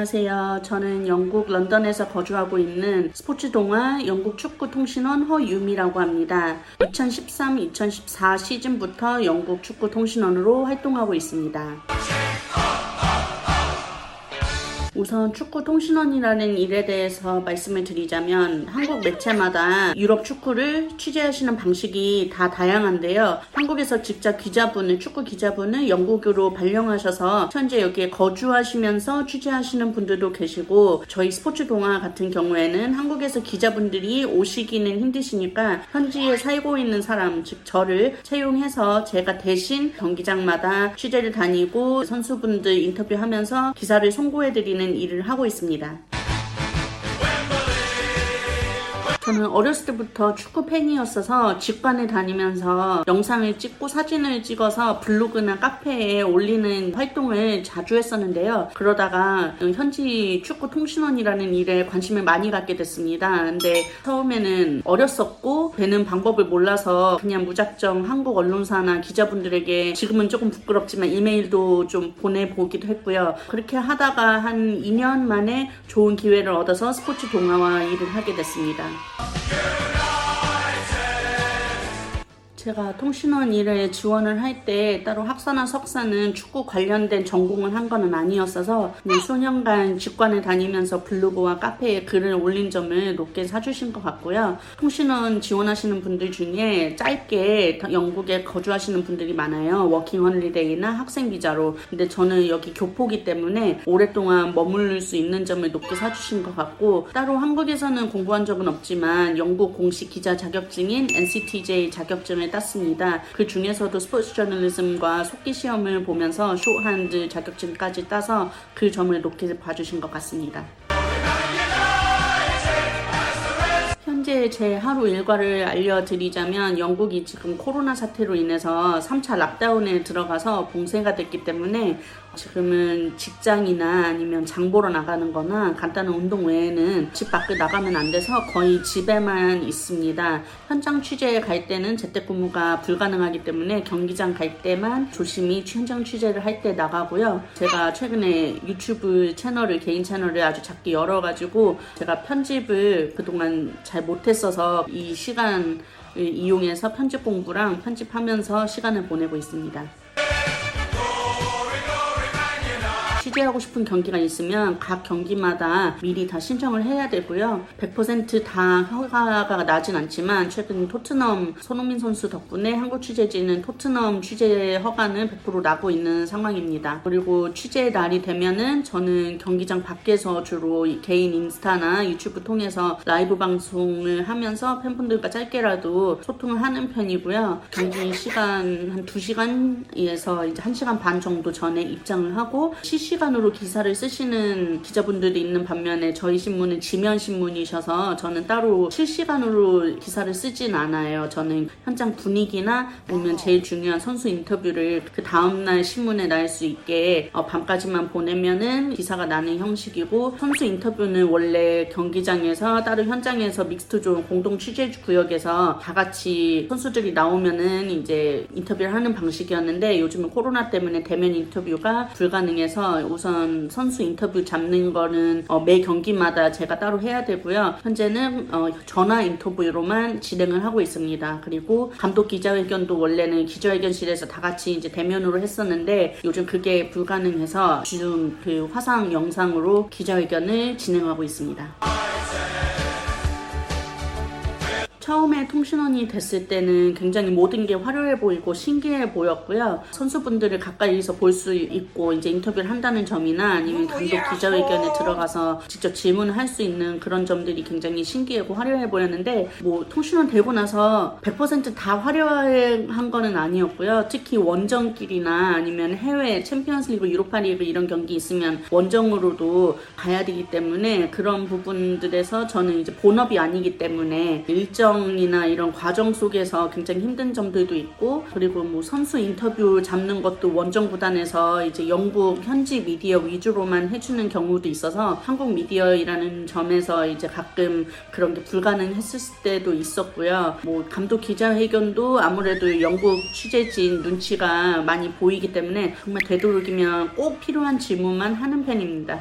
안녕하세요. 저는 영국 런던에서 거주하고 있는 스포츠 동화 영국 축구 통신원 허유미라고 합니다. 2013-2014 시즌부터 영국 축구 통신원으로 활동하고 있습니다. 우선 축구 통신원이라는 일에 대해서 말씀을 드리자면 한국 매체마다 유럽 축구를 취재하시는 방식이 다 다양한데요. 한국에서 직접 기자분을 축구 기자분을 영국으로 발령하셔서 현재 여기에 거주하시면서 취재하시는 분들도 계시고 저희 스포츠 동화 같은 경우에는 한국에서 기자분들이 오시기는 힘드시니까 현지에 살고 있는 사람 즉 저를 채용해서 제가 대신 경기장마다 취재를 다니고 선수분들 인터뷰하면서 기사를 송고해드리는 일을 하고 있습니다. 저는 어렸을 때부터 축구 팬이었어서 직관에 다니면서 영상을 찍고 사진을 찍어서 블로그나 카페에 올리는 활동을 자주 했었는데요. 그러다가 현지 축구 통신원이라는 일에 관심을 많이 갖게 됐습니다. 근데 처음에는 어렸었고 되는 방법을 몰라서 그냥 무작정 한국 언론사나 기자분들에게 지금은 조금 부끄럽지만 이메일도 좀 보내보기도 했고요. 그렇게 하다가 한 2년 만에 좋은 기회를 얻어서 스포츠 동화와 일을 하게 됐습니다. Yeah! 제가 통신원 일에 지원을 할 때 따로 학사나 석사는 축구 관련된 전공을 한 거는 아니었어서 수년간 직관을 다니면서 블로그와 카페에 글을 올린 점을 높게 사주신 것 같고요. 통신원 지원하시는 분들 중에 짧게 영국에 거주하시는 분들이 많아요. working holiday나 학생 비자로. 근데 저는 여기 교포기 때문에 오랫동안 머무를 수 있는 점을 높게 사주신 것 같고 따로 한국에서는 공부한 적은 없지만 영국 공식 기자 자격증인 NCTJ 자격증을 땄습니다. 그 중에서도 스포츠 저널리즘과 속기 시험을 보면서 shorthand 자격증까지 따서 그 점을 높게 봐주신 것 같습니다. 현재 제 하루 일과를 알려드리자면 영국이 지금 코로나 사태로 인해서 3차 락다운에 들어가서 봉쇄가 됐기 때문에 지금은 직장이나 아니면 장 보러 나가는 거나 간단한 운동 외에는 집 밖에 나가면 안 돼서 거의 집에만 있습니다. 현장 취재에 갈 때는 재택근무가 불가능하기 때문에 경기장 갈 때만 조심히 현장 취재를 할 때 나가고요. 제가 최근에 유튜브 채널을 개인 채널을 아주 작게 열어가지고 제가 편집을 그동안 잘 못 했어서 이 시간을 이용해서 편집 공부랑 편집하면서 시간을 보내고 있습니다. 취재하고 싶은 경기가 있으면 각 경기마다 미리 다 신청을 해야 되고요. 100%다 허가가 나진 않지만 최근 토트넘 손흥민 선수 덕분에 한국 취재진은 토트넘 취재 허가는 100% 나고 있는 상황입니다. 그리고 취재 날이 되면은 저는 경기장 밖에서 주로 개인 인스타나 유튜브 통해서 라이브 방송을 하면서 팬분들과 짧게라도 소통을 하는 편이고요. 경기 시간 한 2시간에서 이제 1시간 반 정도 전에 입장을 하고 실시 실시간으로 기사를 쓰시는 기자분들도 있는 반면에 저희 신문은 지면 신문이셔서 저는 따로 실시간으로 기사를 쓰진 않아요. 저는 현장 분위기나 아니면 제일 중요한 선수 인터뷰를 그 다음날 신문에 날 수 있게 어, 밤까지만 보내면은 기사가 나는 형식이고 선수 인터뷰는 원래 경기장에서 따로 현장에서 믹스트존 공동 취재 구역에서 다 같이 선수들이 나오면은 이제 인터뷰를 하는 방식이었는데 요즘은 코로나 때문에 대면 인터뷰가 불가능해서 우선 선수 인터뷰 잡는 거는 어, 매 경기마다 제가 따로 해야 되고요. 현재는 어, 전화 인터뷰로만 진행을 하고 있습니다. 그리고 감독 기자회견도 원래는 기자회견실에서 다 같이 이제 대면으로 했었는데 요즘 그게 불가능해서 지금 그 화상 영상으로 기자회견을 진행하고 있습니다. 처음에 통신원이 됐을 때는 굉장히 모든 게 화려해 보이고 신기해 보였고요. 선수분들을 가까이서 볼 수 있고 이제 인터뷰를 한다는 점이나 아니면 감독 기자회견에 들어가서 직접 질문을 할수 있는 그런 점들이 굉장히 신기하고 화려해 보였는데 뭐 통신원 되고 나서 100%다 화려한 거는 아니었고요. 특히 원정길이나 아니면 해외 챔피언스리그, 유로파리그 이런 경기 있으면 원정으로도 가야 되기 때문에 그런 부분들에서 저는 이제 본업이 아니기 때문에 일정 과정이나 이런 과정 속에서 굉장히 힘든 점들도 있고 그리고 뭐 선수 인터뷰 잡는 것도 원정 구단에서 이제 영국 현지 미디어 위주로만 해주는 경우도 있어서 한국 미디어이라는 점에서 이제 가끔 그런 게 불가능했을 때도 있었고요. 뭐 감독 기자회견도 아무래도 영국 취재진 눈치가 많이 보이기 때문에 정말 되도록이면 꼭 필요한 질문만 하는 편입니다.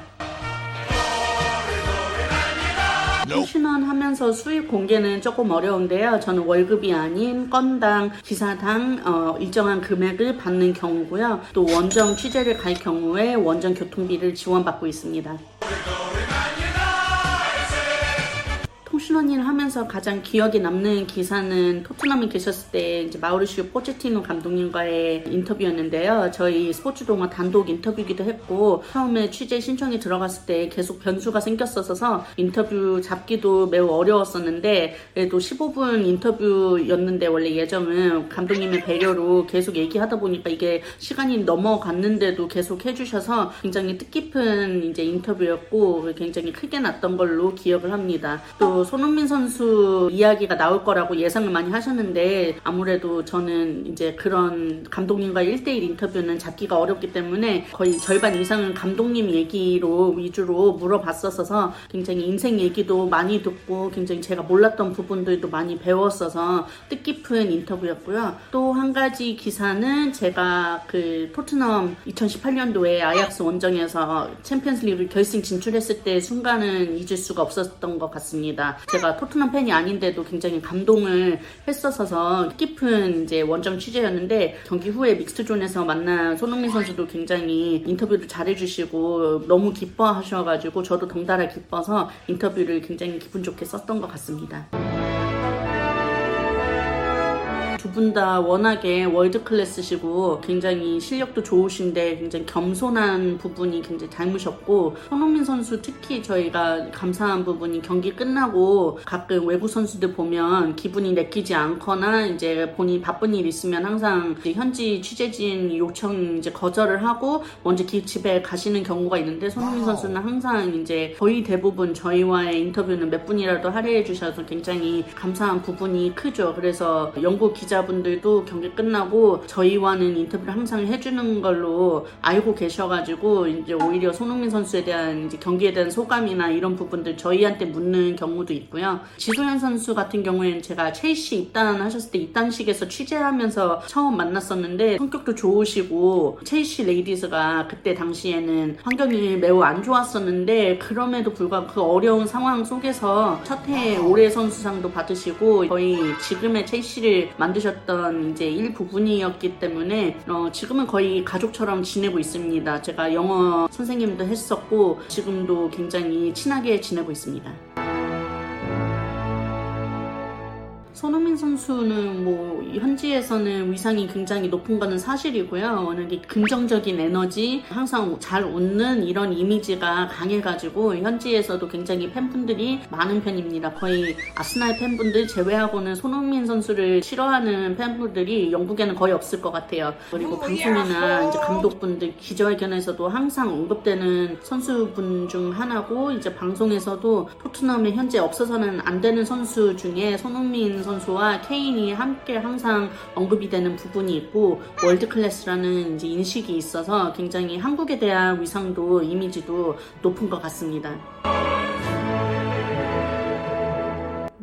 통신원 하면서 수입 공개는 조금 어려운데요. 저는 월급이 아닌 건당, 기사당 어, 일정한 금액을 받는 경우고요. 또 원정 취재를 갈 경우에 원정 교통비를 지원받고 있습니다. 통신원일 하면서 가장 기억에 남는 기사는 토트넘에 계셨을 때 이제 마우리시오 포체티노 감독님과의 인터뷰였는데요. 저희 스포츠 동화 단독 인터뷰기도 했고 처음에 취재 신청이 들어갔을 때 계속 변수가 생겼어서 인터뷰 잡기도 매우 어려웠었는데 그래도 15분 인터뷰였는데 원래 예정은 감독님의 배려로 계속 얘기하다 보니까 이게 시간이 넘어갔는데도 계속 해주셔서 굉장히 뜻깊은 이제 인터뷰였고 굉장히 크게 났던 걸로 기억을 합니다. 또 손흥민 선수 이야기가 나올 거라고 예상을 많이 하셨는데 아무래도 저는 이제 그런 감독님과 1대1 인터뷰는 잡기가 어렵기 때문에 거의 절반 이상은 감독님 얘기로 위주로 물어봤었어서 굉장히 인생 얘기도 많이 듣고 굉장히 제가 몰랐던 부분들도 많이 배웠어서 뜻깊은 인터뷰였고요. 또 한 가지 기사는 제가 그 토트넘 2018년도에 아약스 원정에서 챔피언스 리그 결승 진출했을 때 순간은 잊을 수가 없었던 것 같습니다. 제가 토트넘 팬이 아닌데도 굉장히 감동을 했었어서 깊은 이제 원정 취재였는데 경기 후에 믹스존에서 만난 손흥민 선수도 굉장히 인터뷰를 잘해주시고 너무 기뻐하셔가지고 저도 덩달아 기뻐서 인터뷰를 굉장히 기분 좋게 썼던 것 같습니다. 두 분 다 워낙에 월드 클래스시고 굉장히 실력도 좋으신데 굉장히 겸손한 부분이 굉장히 닮으셨고 손흥민 선수 특히 저희가 감사한 부분이 경기 끝나고 가끔 외국 선수들 보면 기분이 내키지 않거나 이제 본인 바쁜 일 있으면 항상 현지 취재진 요청 이제 거절을 하고 먼저 집에 가시는 경우가 있는데 손흥민 선수는 항상 이제 거의 대부분 저희와의 인터뷰는 몇 분이라도 할애해 주셔서 굉장히 감사한 부분이 크죠. 그래서 영국 기자 기자분들도 경기 끝나고 저희와는 인터뷰를 항상 해주는 걸로 알고 계셔가지고 이제 오히려 손흥민 선수에 대한 이제 경기에 대한 소감이나 이런 부분들 저희한테 묻는 경우도 있고요. 지소연 선수 같은 경우에는 제가 첼시 입단하셨을 때 입단식에서 취재하면서 처음 만났었는데 성격도 좋으시고 첼시 레이디즈가 그때 당시에는 환경이 매우 안 좋았었는데 그럼에도 불구하고 그 어려운 상황 속에서 첫 해에 올해 선수상도 받으시고 거의 지금의 첼시를 만드셨 해주셨던 이제 일부분이었기 때문에 어, 지금은 거의 가족처럼 지내고 있습니다. 제가 영어 선생님도 했었고 지금도 굉장히 친하게 지내고 있습니다. 손흥민 선수는 뭐 현지에서는 위상이 굉장히 높은 거는 사실이고요. 워낙에 긍정적인 에너지, 항상 잘 웃는 이런 이미지가 강해가지고 현지에서도 굉장히 팬분들이 많은 편입니다. 거의 아스날 팬분들 제외하고는 손흥민 선수를 싫어하는 팬분들이 영국에는 거의 없을 것 같아요. 그리고 방송이나 이제 감독분들 기자회견에서도 항상 언급되는 선수분 중 하나고 이제 방송에서도 토트넘에 현재 없어서는 안 되는 선수 중에 손흥민 선수와 케인이 함께 항상 언급이 되는 부분이 있고 world class라는 이제 인식이 있어서 굉장히 한국에 대한 위상도 이미지도 높은 것 같습니다.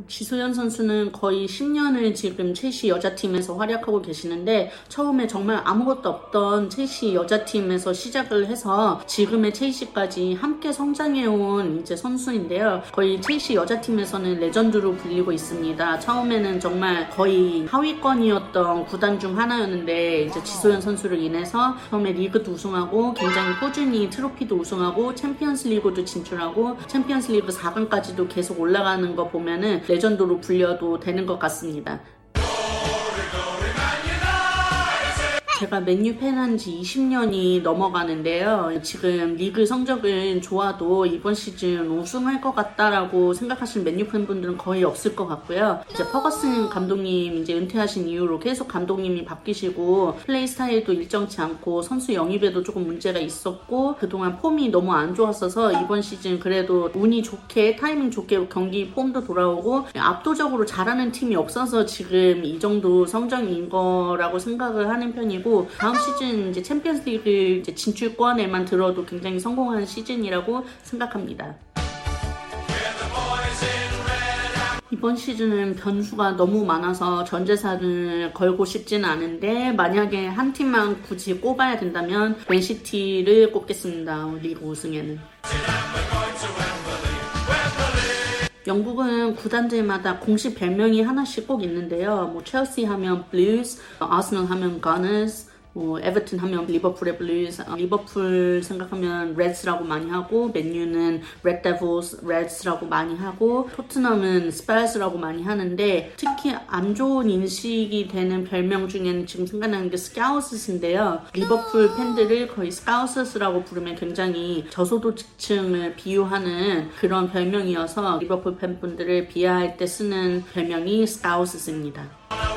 지소연 선수는 거의 10년을 지금 첼시 여자팀에서 활약하고 계시는데 처음에 정말 아무것도 없던 첼시 여자팀에서 시작을 해서 지금의 첼시까지 함께 성장해온 이제 선수인데요. 거의 첼시 여자팀에서는 legend로 불리고 있습니다. 처음에는 정말 거의 하위권이었던 구단 중 하나였는데 이제 지소연 선수를 인해서 처음에 리그도 우승하고 굉장히 꾸준히 트로피도 우승하고 챔피언스 리그도 진출하고 챔피언스 리그 4강까지도 계속 올라가는 거 보면은 legend로 불려도 되는 것 같습니다. 제가 맨유 팬한 지 20년이 넘어가는데요. 지금 리그 성적은 좋아도 이번 시즌 우승할 것 같다라고 생각하시는 맨유 팬분들은 거의 없을 것 같고요. 이제 퍼거슨 감독님 이제 은퇴하신 이후로 계속 감독님이 바뀌시고 플레이 스타일도 일정치 않고 선수 영입에도 조금 문제가 있었고 그동안 폼이 너무 안 좋았어서 이번 시즌 그래도 운이 좋게 타이밍 좋게 경기 폼도 돌아오고 압도적으로 잘하는 팀이 없어서 지금 이 정도 성적인 거라고 생각을 하는 편이고 시즌이고 다음 시즌 이제 챔피언스리그 이제 진출권에만 들어도 굉장히 성공한 시즌이라고 생각합니다. 이번 시즌은 변수가 너무 많아서 전 재산을 걸고 싶지는 않은데 만약에 한 팀만 굳이 꼽아야 된다면 맨시티를 꼽겠습니다. 리그 우승에는. 영국은 구단들마다 공식 별명이 하나씩 꼭 있는데요. 뭐 첼시 하면 Blues, 아스널 하면 Gunners, 뭐 에버튼 하면 리버풀의 Blues, 어, 리버풀 생각하면 Reds라고 많이 하고 맨유는 Red Devils, Reds라고 많이 하고 토트넘은 Spurs라고 많이 하는데 특히 안 좋은 인식이 되는 별명 중에는 지금 생각나는 게 Scouse인데요. 리버풀 팬들을 거의 Scouse라고 부르면 굉장히 저소득층을 비유하는 그런 별명이어서 리버풀 팬분들을 비하할 때 쓰는 별명이 Scouse입니다.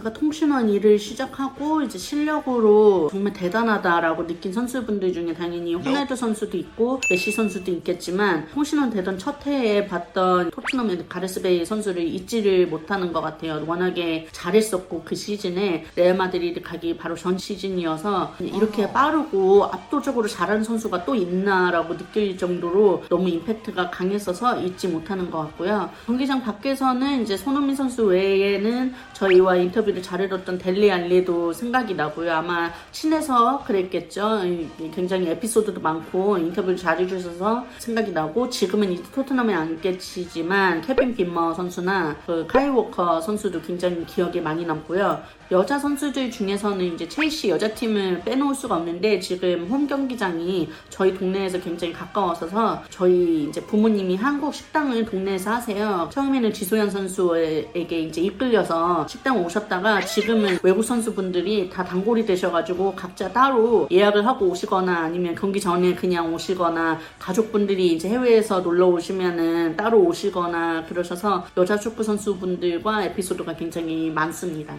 제가 통신원 일을 시작하고 이제 실력으로 정말 대단하다라고 느낀 선수분들 중에 당연히 호날두 선수도 있고 메시 선수도 있겠지만 통신원 되던 첫 해에 봤던 토트넘의 가레스 베일 선수를 잊지를 못하는 것 같아요. 워낙에 잘했었고 그 시즌에 레알 마드리드 가기 바로 전 시즌이어서 이렇게 빠르고 압도적으로 잘하는 선수가 또 있나라고 느낄 정도로 너무 임팩트가 강했어서 잊지 못하는 것 같고요. 경기장 밖에서는 이제 손흥민 선수 외에는 저희와 인터 인터뷰를 잘해줬던 델리 알리도 생각이 나고요. 아마 친해서 그랬겠죠. 굉장히 에피소드도 많고 인터뷰를 잘해주셔서 생각이 나고 지금은 이제 토트넘에 안 계시지만 케빈 비머 선수나 그 카일 워커 선수도 굉장히 기억에 많이 남고요. 여자 선수들 중에서는 이제 첼시 여자팀을 빼놓을 수가 없는데 지금 홈 경기장이 저희 동네에서 굉장히 가까워서 저희 이제 부모님이 한국 식당을 동네에서 하세요. 처음에는 지소연 선수에게 이제 이끌려서 식당 오셨다가 지금은 외국 선수분들이 다 단골이 되셔가지고 각자 따로 예약을 하고 오시거나 아니면 경기 전에 그냥 오시거나 가족분들이 이제 해외에서 놀러 오시면은 따로 오시거나 그러셔서 여자 축구 선수분들과 에피소드가 굉장히 많습니다.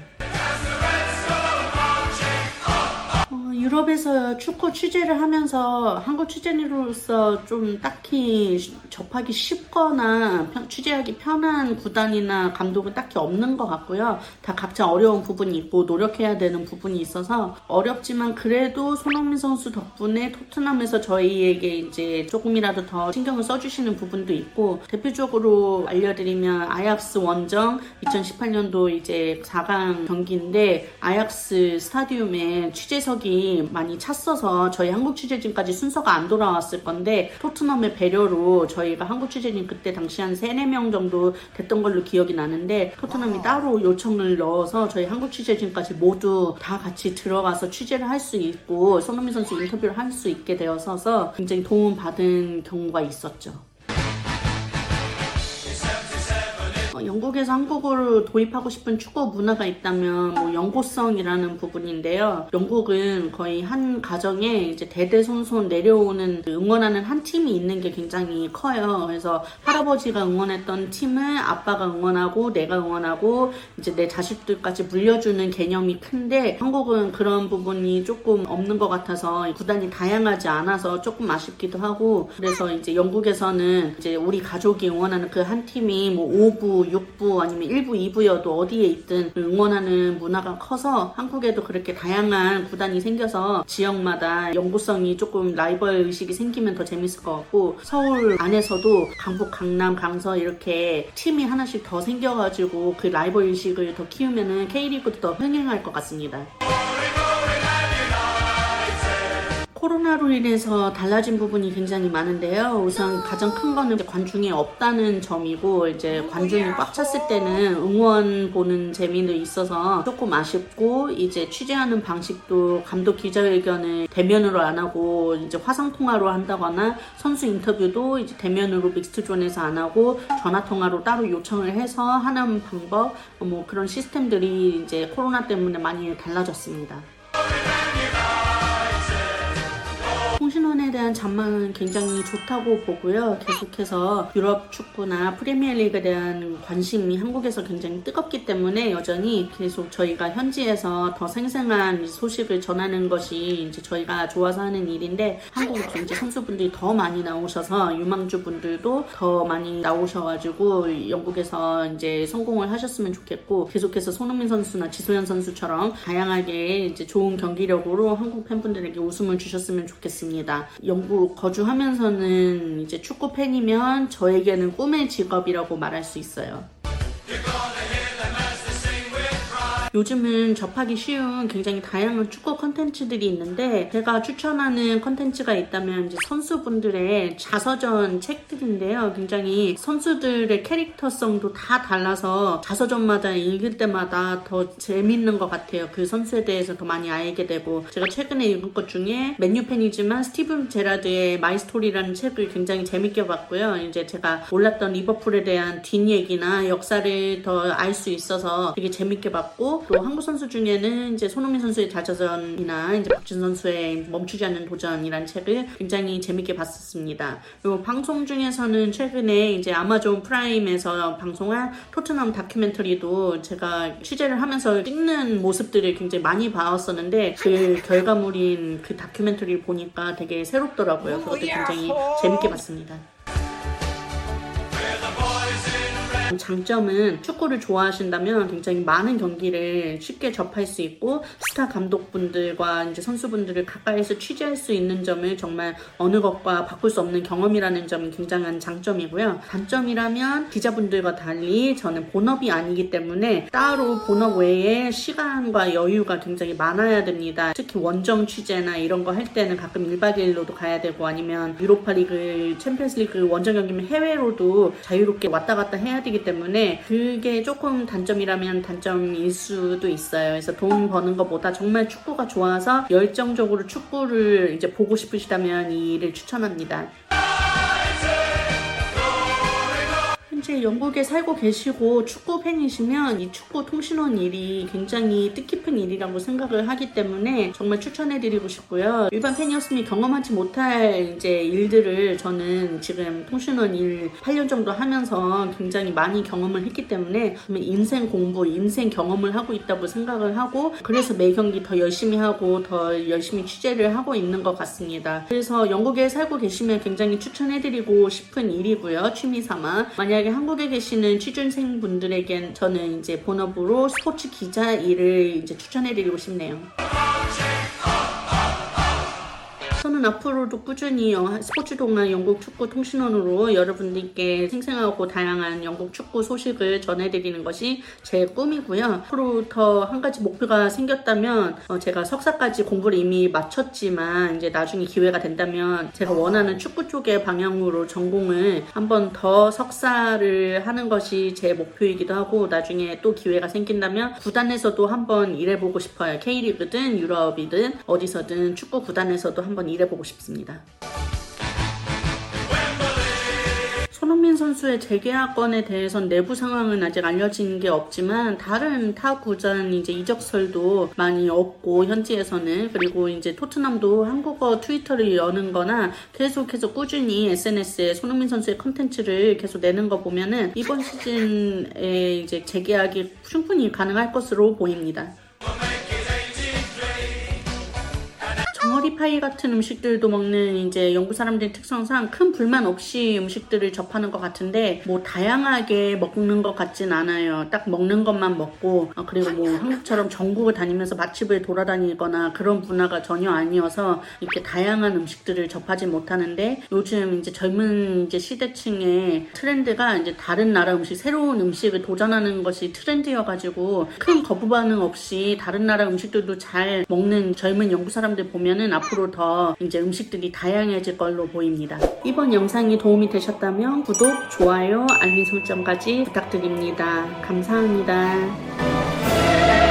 유럽에서 축구 취재를 하면서 한국 취재리로서 좀 딱히 접하기 쉽거나 취재하기 편한 구단이나 감독은 딱히 없는 것 같고요. 다 각자 어려운 부분이 있고 노력해야 되는 부분이 있어서 어렵지만 그래도 손흥민 선수 덕분에 토트넘에서 저희에게 이제 조금이라도 더 신경을 써주시는 부분도 있고 대표적으로 알려드리면 아약스 원정 2018년도 이제 4강 경기인데 아약스 스타디움에 취재석이 많이 찼어서 저희 한국 취재진까지 순서가 안 돌아왔을 건데 토트넘의 배려로 저희가 한국 취재진 그때 당시 한 3, 4명 정도 됐던 걸로 기억이 나는데 토트넘이 따로 요청을 넣어서 저희 한국 취재진까지 모두 다 같이 들어가서 취재를 할 수 있고 손흥민 선수 인터뷰를 할 수 있게 되어서 굉장히 도움받은 경우가 있었죠. 영국에서 한국어를 도입하고 싶은 축구 문화가 있다면 뭐 연고성이라는 부분인데요. 영국은 거의 한 가정에 이제 대대손손 내려오는 응원하는 한 팀이 있는 게 굉장히 커요. 그래서 할아버지가 응원했던 팀을 아빠가 응원하고 내가 응원하고 이제 내 자식들까지 물려주는 개념이 큰데 한국은 그런 부분이 조금 없는 것 같아서 구단이 다양하지 않아서 조금 아쉽기도 하고 그래서 이제 영국에서는 이제 우리 가족이 응원하는 그 한 팀이 뭐 5부, 6부 아니면 1부, 2부여도 어디에 있든 응원하는 문화가 커서 한국에도 그렇게 다양한 구단이 생겨서 지역마다 연구성이 조금 라이벌 의식이 생기면 더 재밌을 것 같고 서울 안에서도 강북, 강남, 강서 이렇게 팀이 하나씩 더 생겨가지고 그 라이벌 의식을 더 키우면은 K리그도 더 흥행할 것 같습니다. 코로나로 인해서 달라진 부분이 굉장히 많은데요. 우선 가장 큰 거는 관중이 없다는 점이고 이제 관중이 꽉 찼을 때는 응원 보는 재미도 있어서 조금 아쉽고 이제 취재하는 방식도 감독 기자회견을 대면으로 안 하고 이제 화상 통화로 한다거나 선수 인터뷰도 이제 대면으로 믹스트 존에서 안 하고 전화 통화로 따로 요청을 해서 하는 방법 뭐 그런 시스템들이 이제 코로나 때문에 많이 달라졌습니다. 대한 전망은 굉장히 좋다고 보고요. 계속해서 유럽 축구나 프리미어리그에 대한 관심이 한국에서 굉장히 뜨겁기 때문에 여전히 계속 저희가 현지에서 더 생생한 소식을 전하는 것이 이제 저희가 좋아서 하는 일인데 한국에서 이제 선수분들이 더 많이 나오셔서 유망주 분들도 더 많이 나오셔가지고 영국에서 이제 성공을 하셨으면 좋겠고 계속해서 손흥민 선수나 지소연 선수처럼 다양하게 이제 좋은 경기력으로 한국 팬분들에게 웃음을 주셨으면 좋겠습니다. 영국 거주하면서는 이제 축구 팬이면 저에게는 꿈의 직업이라고 말할 수 있어요. 요즘은 접하기 쉬운 굉장히 다양한 축구 컨텐츠들이 있는데 제가 추천하는 컨텐츠가 있다면 이제 선수분들의 자서전 책들인데요. 굉장히 선수들의 캐릭터성도 다 달라서 자서전마다 읽을 때마다 더 재밌는 것 같아요. 그 선수에 대해서 더 많이 알게 되고 제가 최근에 읽은 것 중에 맨유 팬이지만 스티븐 제라드의 My Story라는 책을 굉장히 재밌게 봤고요. 이제 제가 몰랐던 리버풀에 대한 뒷얘기나 역사를 더 알 수 있어서 되게 재밌게 봤고 또 한국 선수 중에는 이제 손흥민 선수의 자서전이나 이제 박지성 선수의 멈추지 않는 도전이라는 책을 굉장히 재밌게 봤었습니다. 그리고 방송 중에서는 최근에 이제 아마존 프라임에서 방송한 토트넘 다큐멘터리도 제가 취재를 하면서 찍는 모습들을 굉장히 많이 봐왔었는데 그 결과물인 그 다큐멘터리를 보니까 되게 새롭더라고요. 그것도 굉장히 재밌게 봤습니다. 장점은 축구를 좋아하신다면 굉장히 많은 경기를 쉽게 접할 수 있고 스타 감독분들과 이제 선수분들을 가까이서 취재할 수 있는 점을 정말 어느 것과 바꿀 수 없는 경험이라는 점이 굉장한 장점이고요. 단점이라면 기자분들과 달리 저는 본업이 아니기 때문에 따로 본업 외에 시간과 여유가 굉장히 많아야 됩니다. 특히 원정 취재나 이런 거 할 때는 가끔 1박 2일로도 가야 되고 아니면 유로파 리그, 챔피언스 리그 원정 경기면 해외로도 자유롭게 왔다 갔다 해야 되기 때문에 그게 조금 단점이라면 단점일 수도 있어요. 그래서 돈 버는 것보다 정말 축구가 좋아서 열정적으로 축구를 이제 보고 싶으시다면 이 일을 추천합니다. 현재 영국에 살고 계시고 축구 팬이시면 이 축구 통신원 일이 굉장히 뜻깊은 일이라고 생각을 하기 때문에 정말 추천해드리고 싶고요. 일반 팬이었으면 경험하지 못할 이제 일들을 저는 지금 통신원 일 8년 정도 하면서 굉장히 많이 경험을 했기 때문에 인생 공부, 인생 경험을 하고 있다고 생각을 하고 그래서 매 경기 더 열심히 하고 더 열심히 취재를 하고 있는 것 같습니다. 그래서 영국에 살고 계시면 굉장히 추천해드리고 싶은 일이고요. 취미 삼아. 만약에 한국에 계시는 취준생 분들에겐 저는 이제 본업으로 스포츠 기자 일을 이제 추천해드리고 싶네요. 저는 앞으로도 꾸준히 영- 스포츠 동안 영국 축구 통신원으로 여러분들께 생생하고 다양한 영국 축구 소식을 전해드리는 것이 제 꿈이고요. 앞으로 더 한 가지 목표가 생겼다면 어, 제가 석사까지 공부를 이미 마쳤지만 이제 나중에 기회가 된다면 제가 원하는 축구 쪽의 방향으로 전공을 한번 더 석사를 하는 것이 제 목표이기도 하고 나중에 또 기회가 생긴다면 구단에서도 한번 일해보고 싶어요. K리그든 유럽이든 어디서든 축구 구단에서도 한번 일해보고 싶습니다. 손흥민 선수의 재계약 건에 대해선 내부 상황은 아직 알려진 게 없지만 다른 타 구단 이제 이적설도 많이 없고 현지에서는 그리고 이제 토트넘도 한국어 트위터를 여는 거나 계속해서 꾸준히 SNS에 손흥민 선수의 컨텐츠를 계속 내는 거 보면은 이번 시즌에 이제 재계약이 충분히 가능할 것으로 보입니다. 파이 같은 음식들도 먹는 이제 영국 사람들의 특성상 큰 불만 없이 음식들을 접하는 것 같은데 뭐 다양하게 먹는 것 같진 않아요. 딱 먹는 것만 먹고 어, 그리고 뭐 한국처럼 전국을 다니면서 맛집을 돌아다니거나 그런 문화가 전혀 아니어서 이렇게 다양한 음식들을 접하지 못하는데 요즘 이제 젊은 이제 시대층의 트렌드가 이제 다른 나라 음식 새로운 음식을 도전하는 것이 트렌드여가지고 큰 거부 반응 없이 다른 나라 음식들도 잘 먹는 젊은 영국 사람들 보면은 앞으로 더 이제 음식들이 다양해질 걸로 보입니다. 이번 영상이 도움이 되셨다면 구독, 좋아요, 알림 설정까지 부탁드립니다. 감사합니다.